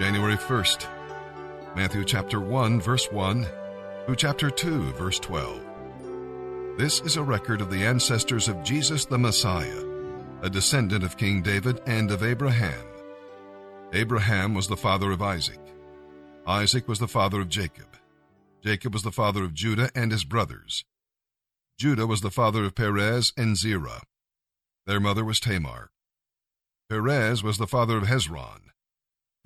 January 1st, Matthew chapter 1, verse 1 through chapter 2, verse 12. This is a record of the ancestors of Jesus the Messiah, a descendant of King David and of Abraham. Abraham was the father of Isaac. Isaac was the father of Jacob. Jacob was the father of Judah and his brothers. Judah was the father of Perez and Zerah. Their mother was Tamar. Perez was the father of Hezron.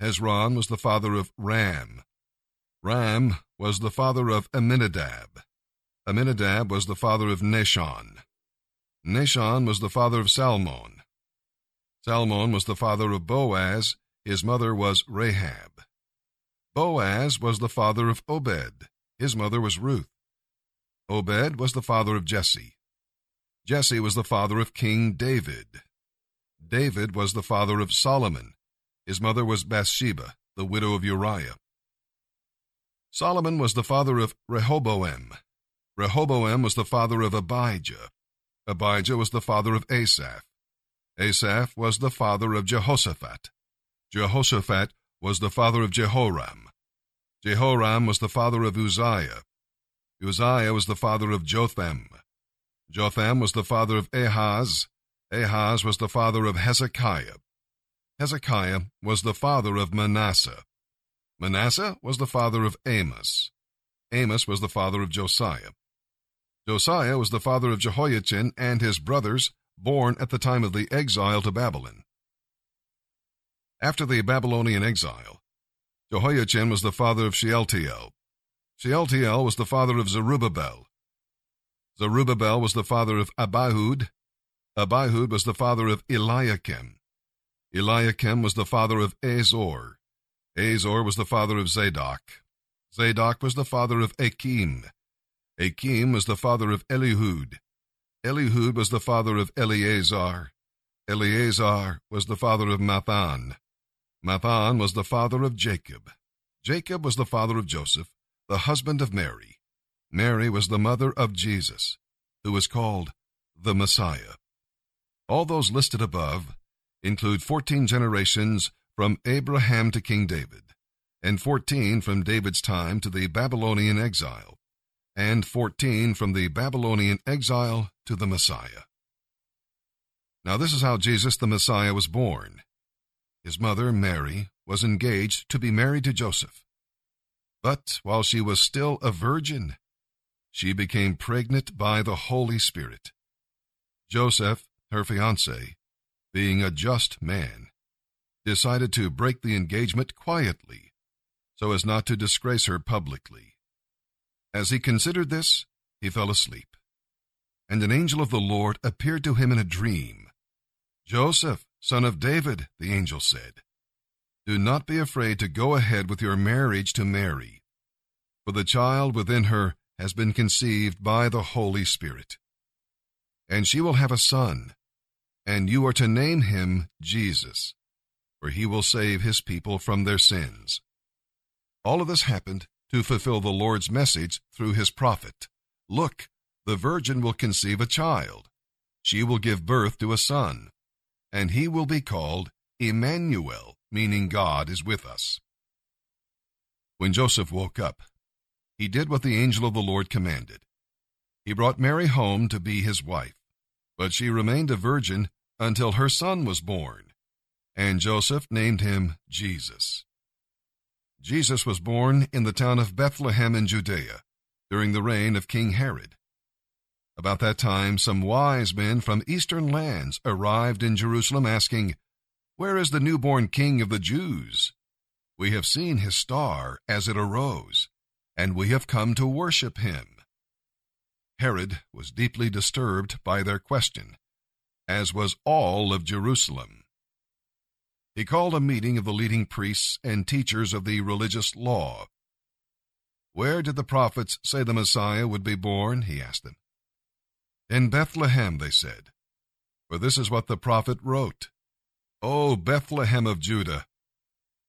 Hezron was the father of Ram. Ram was the father of Amminadab. Amminadab was the father of Nahshon. Nahshon was the father of Salmon. Salmon was the father of Boaz. His mother was Rahab. Boaz was the father of Obed. His mother was Ruth. Obed was the father of Jesse. Jesse was the father of King David. David was the father of Solomon. His mother was Bathsheba, the widow of Uriah. Solomon was the father of Rehoboam. Rehoboam was the father of Abijah. Abijah was the father of Asaph. Asaph was the father of Jehoshaphat. Jehoshaphat was the father of Jehoram. Jehoram was the father of Uzziah. Uzziah was the father of Jotham. Jotham was the father of Ahaz. Ahaz was the father of Hezekiah. Hezekiah was the father of Manasseh. Manasseh was the father of Amos. Amos was the father of Josiah. Josiah was the father of Jehoiachin and his brothers, born at the time of the exile to Babylon. After the Babylonian exile, Jehoiachin was the father of Shealtiel. Shealtiel was the father of Zerubbabel. Zerubbabel was the father of Abihud. Abihud was the father of Eliakim. Eliakim was the father of Azor. Azor was the father of Zadok. Zadok was the father of Achim. Achim was the father of Elihud. Elihud was the father of Eleazar. Eleazar was the father of Matthan. Matthan was the father of Jacob. Jacob was the father of Joseph, the husband of Mary. Mary was the mother of Jesus, who was called the Messiah. All those listed above include 14 generations from Abraham to King David, and 14 from David's time to the Babylonian exile, and 14 from the Babylonian exile to the Messiah. Now, this is how Jesus the Messiah was born. His mother, Mary, was engaged to be married to Joseph. But while she was still a virgin, she became pregnant by the Holy Spirit. Joseph, her fiance, being a just man, decided to break the engagement quietly so as not to disgrace her publicly. As he considered this, he fell asleep. And an angel of the Lord appeared to him in a dream. Joseph, son of David, the angel said, do not be afraid to go ahead with your marriage to Mary, for the child within her has been conceived by the Holy Spirit. And she will have a son, and you are to name him Jesus, for he will save his people from their sins. All of this happened to fulfill the Lord's message through his prophet. Look, the virgin will conceive a child. She will give birth to a son, and he will be called Emmanuel, meaning God is with us. When Joseph woke up, he did what the angel of the Lord commanded. He brought Mary home to be his wife, but she remained a virgin until her son was born, and Joseph named him Jesus. Jesus was born in the town of Bethlehem in Judea during the reign of King Herod. About that time, some wise men from eastern lands arrived in Jerusalem asking, Where is the newborn king of the Jews? We have seen his star as it arose, and we have come to worship him. Herod was deeply disturbed by their question, as was all of Jerusalem. He called a meeting of the leading priests and teachers of the religious law. Where did the prophets say the Messiah would be born? he asked them. In Bethlehem, they said, for this is what the prophet wrote. O Bethlehem of Judah,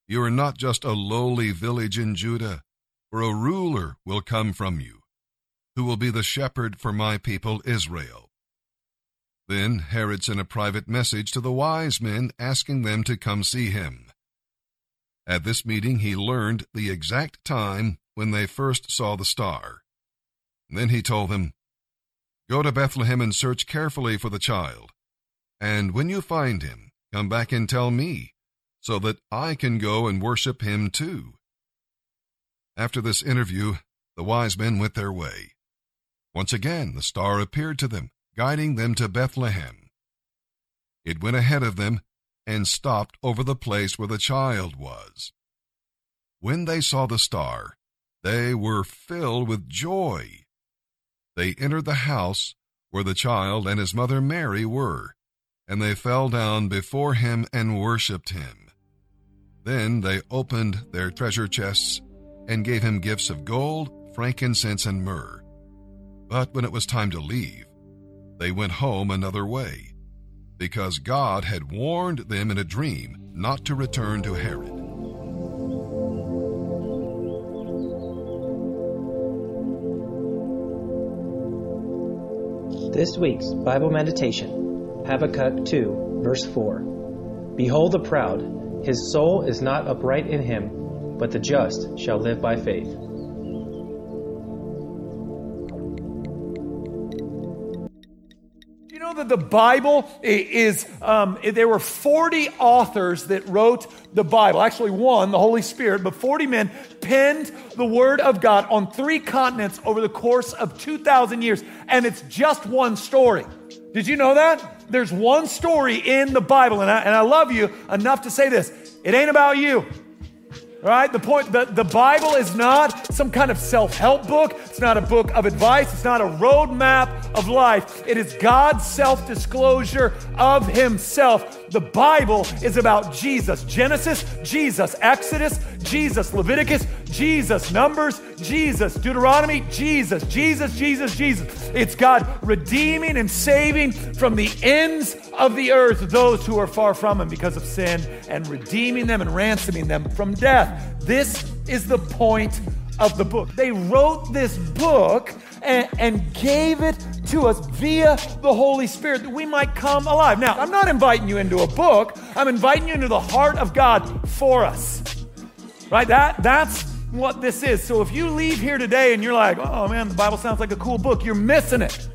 you are not just a lowly village in Judah, for a ruler will come from you, who will be the shepherd for my people Israel. Then Herod sent a private message to the wise men asking them to come see him. At this meeting, he learned the exact time when they first saw the star. Then he told them, Go to Bethlehem and search carefully for the child. And when you find him, come back and tell me, so that I can go and worship him too. After this interview, the wise men went their way. Once again, the star appeared to them, guiding them to Bethlehem. It went ahead of them and stopped over the place where the child was. When they saw the star, they were filled with joy. They entered the house where the child and his mother Mary were, and they fell down before him and worshipped him. Then they opened their treasure chests and gave him gifts of gold, frankincense, and myrrh. But when it was time to leave, they went home another way because God had warned them in a dream not to return to Herod. This week's Bible meditation, Habakkuk 2, verse 4. Behold the proud, his soul is not upright in him, but the just shall live by faith. The Bible is, um, there were 40 authors that wrote the Bible. Actually, one, the Holy Spirit, but 40 men penned the Word of God on three continents over the course of 2,000 years. And it's just one story. Did you know that? There's one story in the Bible. And I, and I love you enough to say this it ain't about you. Right? The point, the, the Bible is not some kind of self help book. It's not a book of advice. It's not a roadmap of life. It is God's self disclosure of Himself. The Bible is about Jesus. Genesis, Jesus. Exodus, Jesus. Leviticus, Jesus. Numbers, Jesus. Deuteronomy, Jesus. Jesus, Jesus, Jesus. It's God redeeming and saving from the ends of the earth those who are far from Him because of sin and redeeming them and ransoming them from death. This is the point of the book. They wrote this book and, and, gave it to us via the Holy Spirit that we might come alive. Now, I'm not inviting you into a book, I'm inviting you into the heart of God for us. Right? That, that's what this is. So if you leave here today and you're like, oh man, the Bible sounds like a cool book, you're missing it.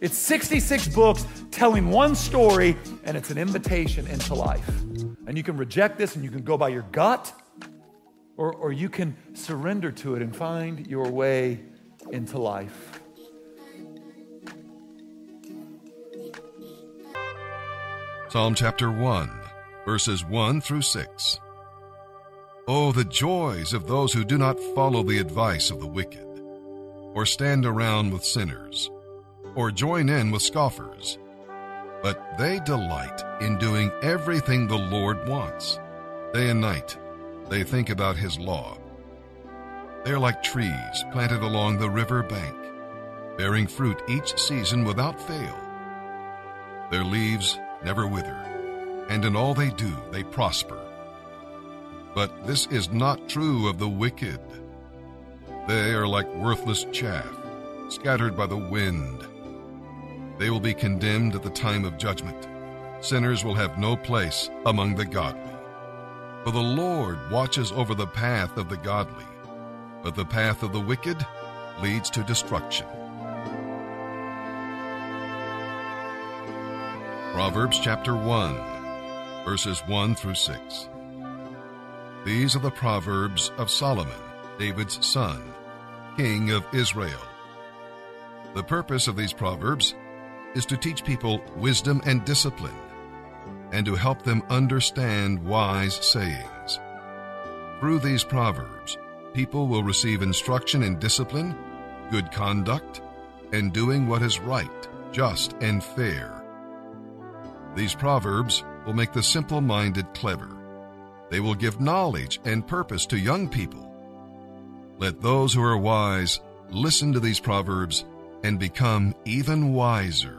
It's 66 books telling one story, and it's an invitation into life. And you can reject this and you can go by your gut, or, or you can surrender to it and find your way into life. Psalm chapter 1, verses 1 through 6. Oh, the joys of those who do not follow the advice of the wicked, or stand around with sinners, or join in with scoffers. But they delight in doing everything the Lord wants. Day and night, they think about His law. They are like trees planted along the river bank, bearing fruit each season without fail. Their leaves never wither, and in all they do they prosper. But this is not true of the wicked. They are like worthless chaff, scattered by the wind. They will be condemned at the time of judgment. Sinners will have no place among the godly. For the Lord watches over the path of the godly, but the path of the wicked leads to destruction. Proverbs chapter 1, verses 1 through 6. These are the Proverbs of Solomon, David's son, king of Israel. The purpose of these Proverbs is to teach people wisdom and discipline, and to help them understand wise sayings. Through these Proverbs, people will receive instruction in discipline, good conduct, and doing what is right, just, and fair. These Proverbs will make the simple minded clever they will give knowledge and purpose to young people. Let those who are wise listen to these proverbs and become even wiser.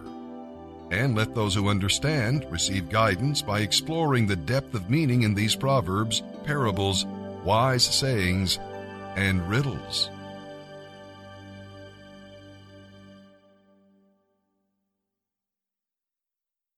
And let those who understand receive guidance by exploring the depth of meaning in these proverbs, parables, wise sayings, and riddles.